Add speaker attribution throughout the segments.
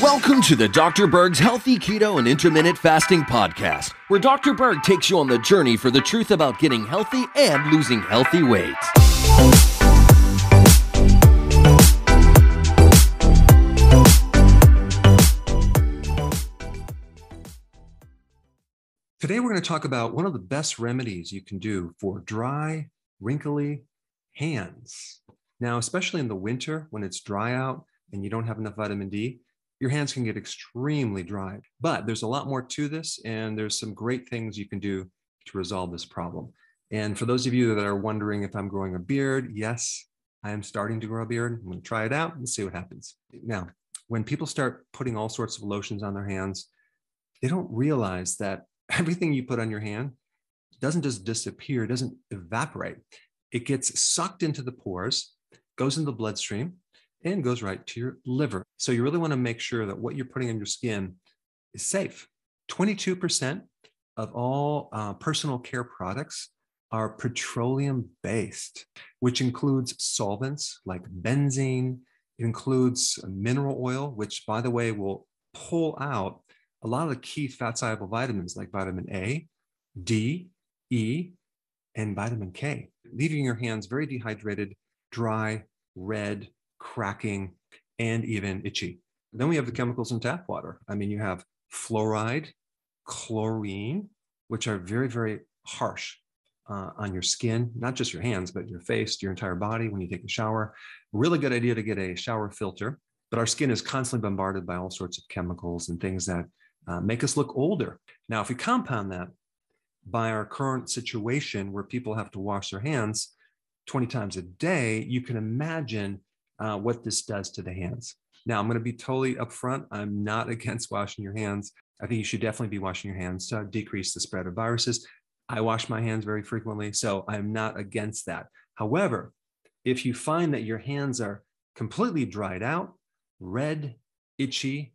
Speaker 1: Welcome to the Dr. Berg's Healthy Keto and Intermittent Fasting Podcast, where Dr. Berg takes you on the journey for the truth about getting healthy and losing healthy weight.
Speaker 2: Today, we're going to talk about one of the best remedies you can do for dry, wrinkly hands. Now, especially in the winter when it's dry out and you don't have enough vitamin D, your hands can get extremely dry. But there's a lot more to this, and there's some great things you can do to resolve this problem. And for those of you that are wondering if I'm growing a beard, yes, I am starting to grow a beard. I'm going to try it out and see what happens. Now, when people start putting all sorts of lotions on their hands, they don't realize that everything you put on your hand doesn't just disappear, it doesn't evaporate. It gets sucked into the pores, goes in the bloodstream, and goes right to your liver. So you really want to make sure that what you're putting on your skin is safe. 22% of all uh, personal care products are petroleum based, which includes solvents like benzene. It includes mineral oil, which, by the way, will pull out a lot of the key fat soluble vitamins like vitamin A, D, E, and vitamin K, leaving your hands very dehydrated, dry, red, cracking, and even itchy. Then we have the chemicals in tap water. I mean, you have fluoride, chlorine, which are very, very harsh uh, on your skin, not just your hands, but your face, your entire body when you take a shower. Really good idea to get a shower filter. But our skin is constantly bombarded by all sorts of chemicals and things that uh, make us look older. Now, if we compound that by our current situation where people have to wash their hands 20 times a day, you can imagine uh, what this does to the hands. Now, I'm going to be totally upfront. I'm not against washing your hands. I think you should definitely be washing your hands to decrease the spread of viruses. I wash my hands very frequently, so I'm not against that. However, if you find that your hands are completely dried out, red, itchy,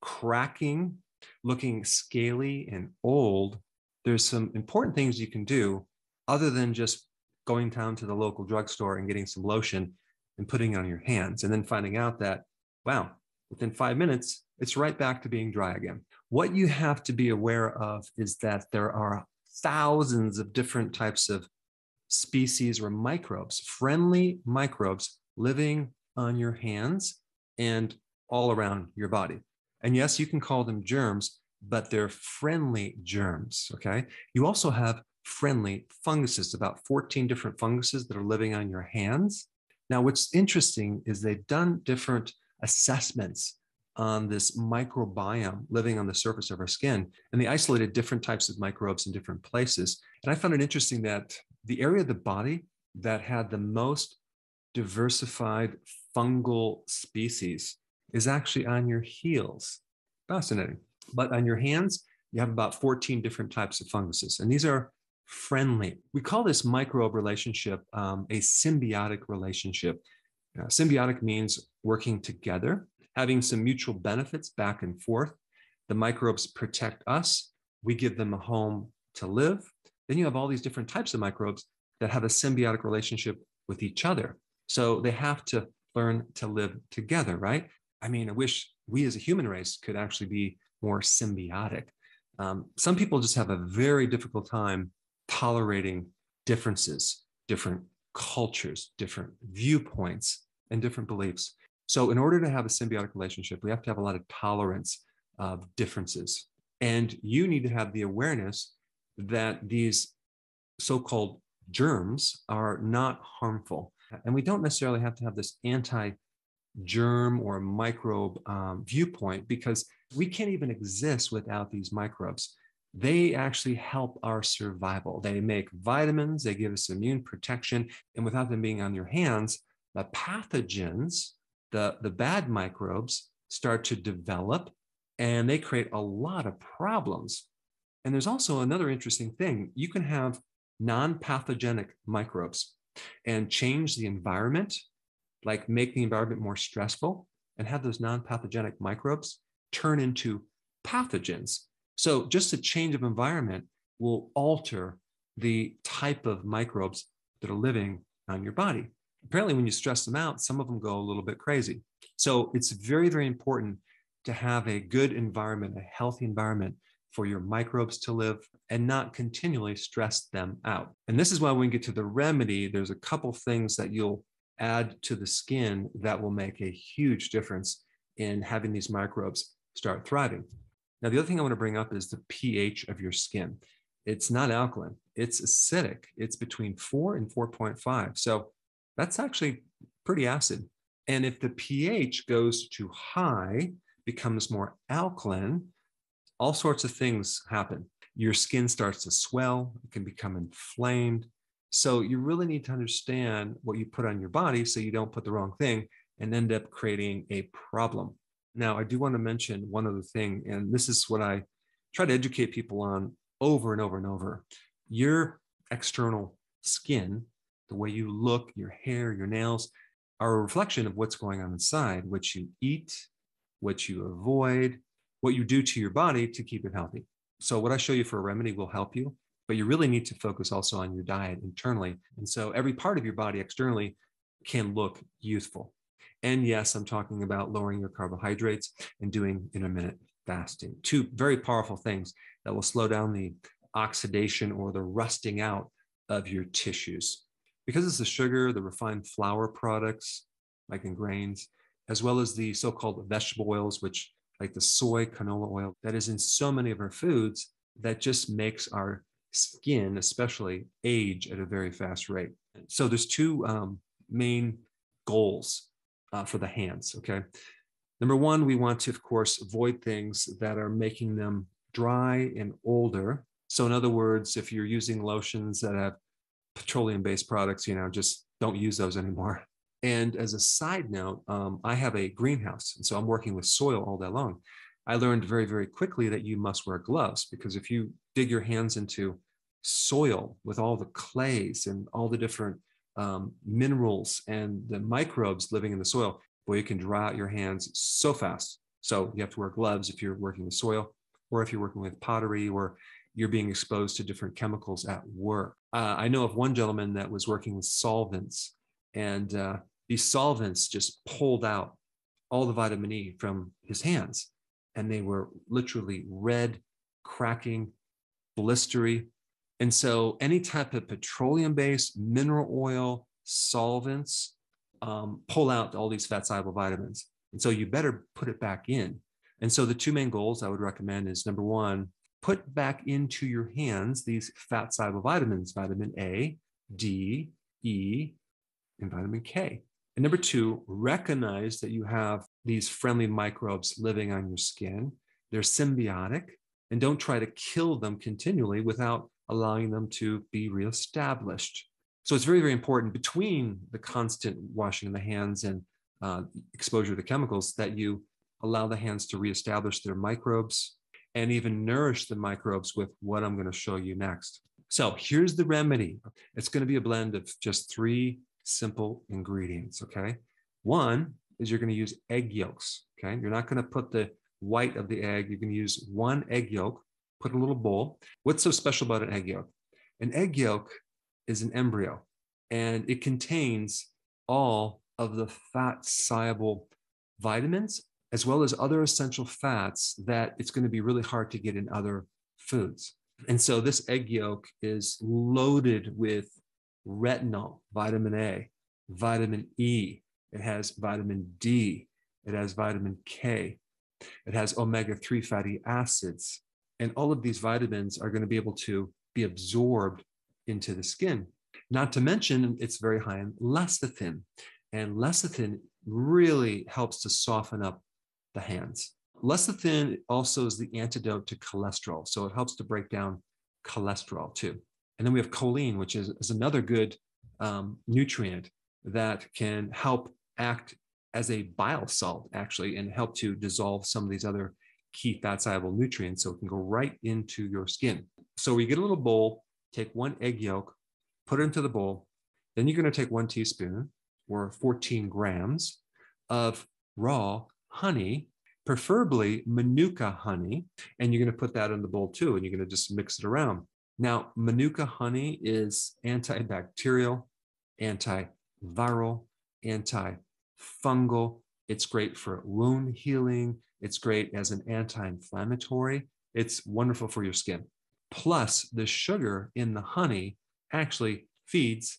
Speaker 2: cracking, looking scaly and old, there's some important things you can do other than just going down to the local drugstore and getting some lotion and putting it on your hands and then finding out that, wow, within five minutes, it's right back to being dry again. What you have to be aware of is that there are thousands of different types of species or microbes, friendly microbes living on your hands and all around your body. And yes, you can call them germs, but they're friendly germs. Okay. You also have friendly funguses, about 14 different funguses that are living on your hands. Now, what's interesting is they've done different assessments on this microbiome living on the surface of our skin, and they isolated different types of microbes in different places. And I found it interesting that the area of the body that had the most diversified fungal species is actually on your heels. Fascinating. But on your hands, you have about 14 different types of funguses, and these are friendly. We call this microbe relationship um, a symbiotic relationship. Uh, symbiotic means working together, having some mutual benefits back and forth. The microbes protect us, we give them a home to live. Then you have all these different types of microbes that have a symbiotic relationship with each other. So they have to learn to live together, right? I mean, I wish we as a human race could actually be more symbiotic. Um, some people just have a very difficult time tolerating differences, different cultures, different viewpoints, and different beliefs. So, in order to have a symbiotic relationship, we have to have a lot of tolerance of differences. And you need to have the awareness that these so called germs are not harmful. And we don't necessarily have to have this anti germ or microbe um, viewpoint because we can't even exist without these microbes. They actually help our survival. They make vitamins, they give us immune protection. And without them being on your hands, the pathogens, the, the bad microbes, start to develop and they create a lot of problems. And there's also another interesting thing you can have non pathogenic microbes and change the environment like make the environment more stressful and have those non-pathogenic microbes turn into pathogens. So just a change of environment will alter the type of microbes that are living on your body. apparently, when you stress them out, some of them go a little bit crazy. So it's very, very important to have a good environment, a healthy environment for your microbes to live and not continually stress them out. And this is why when we get to the remedy, there's a couple things that you'll add to the skin that will make a huge difference in having these microbes start thriving. Now, the other thing I want to bring up is the pH of your skin. It's not alkaline, it's acidic. It's between 4 and 4.5. So that's actually pretty acid. And if the pH goes too high, becomes more alkaline, all sorts of things happen. Your skin starts to swell, it can become inflamed. So you really need to understand what you put on your body so you don't put the wrong thing and end up creating a problem. Now, I do want to mention one other thing, and this is what I try to educate people on over and over and over. Your external skin, the way you look, your hair, your nails, are a reflection of what's going on inside, what you eat, what you avoid, what you do to your body to keep it healthy. So, what I show you for a remedy will help you, but you really need to focus also on your diet internally. And so, every part of your body externally can look youthful. And yes, I'm talking about lowering your carbohydrates and doing intermittent fasting. Two very powerful things that will slow down the oxidation or the rusting out of your tissues. Because it's the sugar, the refined flour products, like in grains, as well as the so called vegetable oils, which like the soy, canola oil, that is in so many of our foods that just makes our skin, especially, age at a very fast rate. So there's two um, main goals uh, for the hands. Okay. Number one, we want to, of course, avoid things that are making them dry and older. So, in other words, if you're using lotions that have petroleum based products, you know, just don't use those anymore. And as a side note, um, I have a greenhouse. And so I'm working with soil all day long. I learned very, very quickly that you must wear gloves because if you dig your hands into soil with all the clays and all the different um, minerals and the microbes living in the soil, boy, you can dry out your hands so fast. So you have to wear gloves if you're working with soil or if you're working with pottery or you're being exposed to different chemicals at work. Uh, I know of one gentleman that was working with solvents and uh, these solvents just pulled out all the vitamin E from his hands. And they were literally red, cracking, blistery. And so, any type of petroleum based mineral oil solvents um, pull out all these fat soluble vitamins. And so, you better put it back in. And so, the two main goals I would recommend is number one, put back into your hands these fat soluble vitamins, vitamin A, D, E, and vitamin K. And number two, recognize that you have these friendly microbes living on your skin. They're symbiotic, and don't try to kill them continually without allowing them to be reestablished. So it's very, very important between the constant washing of the hands and uh, exposure to the chemicals that you allow the hands to reestablish their microbes and even nourish the microbes with what I'm going to show you next. So here's the remedy. It's going to be a blend of just three simple ingredients. Okay. One is you're going to use egg yolks. Okay. You're not going to put the white of the egg. You're going to use one egg yolk, put a little bowl. What's so special about an egg yolk? An egg yolk is an embryo and it contains all of the fat soluble vitamins as well as other essential fats that it's going to be really hard to get in other foods. And so this egg yolk is loaded with retinol, vitamin A, vitamin E, it has vitamin D, it has vitamin K, it has omega 3 fatty acids. And all of these vitamins are going to be able to be absorbed into the skin. Not to mention, it's very high in lecithin. And lecithin really helps to soften up the hands. Lecithin also is the antidote to cholesterol. So it helps to break down cholesterol too. And then we have choline, which is, is another good um, nutrient that can help act as a bile salt, actually, and help to dissolve some of these other key fat soluble nutrients so it can go right into your skin. So we get a little bowl, take one egg yolk, put it into the bowl. Then you're going to take one teaspoon or 14 grams of raw honey, preferably Manuka honey, and you're going to put that in the bowl too, and you're going to just mix it around. Now, Manuka honey is antibacterial, antiviral, antifungal. It's great for wound healing. It's great as an anti inflammatory. It's wonderful for your skin. Plus, the sugar in the honey actually feeds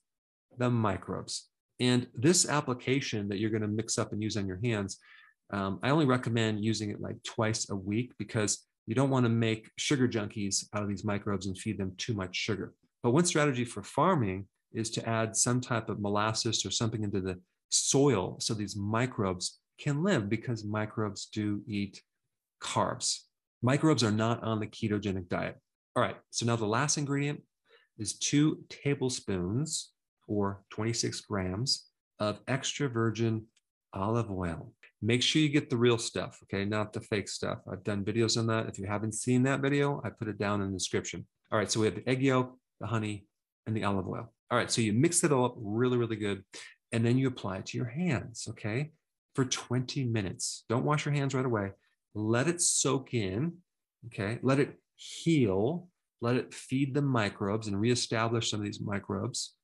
Speaker 2: the microbes. And this application that you're going to mix up and use on your hands, um, I only recommend using it like twice a week because you don't want to make sugar junkies out of these microbes and feed them too much sugar. But one strategy for farming is to add some type of molasses or something into the soil so these microbes can live because microbes do eat carbs. Microbes are not on the ketogenic diet. All right, so now the last ingredient is two tablespoons or 26 grams of extra virgin olive oil. Make sure you get the real stuff, okay, not the fake stuff. I've done videos on that. If you haven't seen that video, I put it down in the description. All right, so we have the egg yolk, the honey, and the olive oil. All right, so you mix it all up really, really good. And then you apply it to your hands, okay, for 20 minutes. Don't wash your hands right away. Let it soak in, okay, let it heal, let it feed the microbes and reestablish some of these microbes.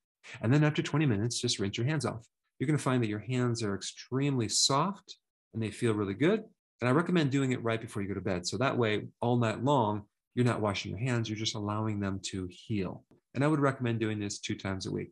Speaker 2: And then after 20 minutes, just rinse your hands off. You're going to find that your hands are extremely soft and they feel really good. And I recommend doing it right before you go to bed. So that way, all night long, you're not washing your hands, you're just allowing them to heal. And I would recommend doing this two times a week.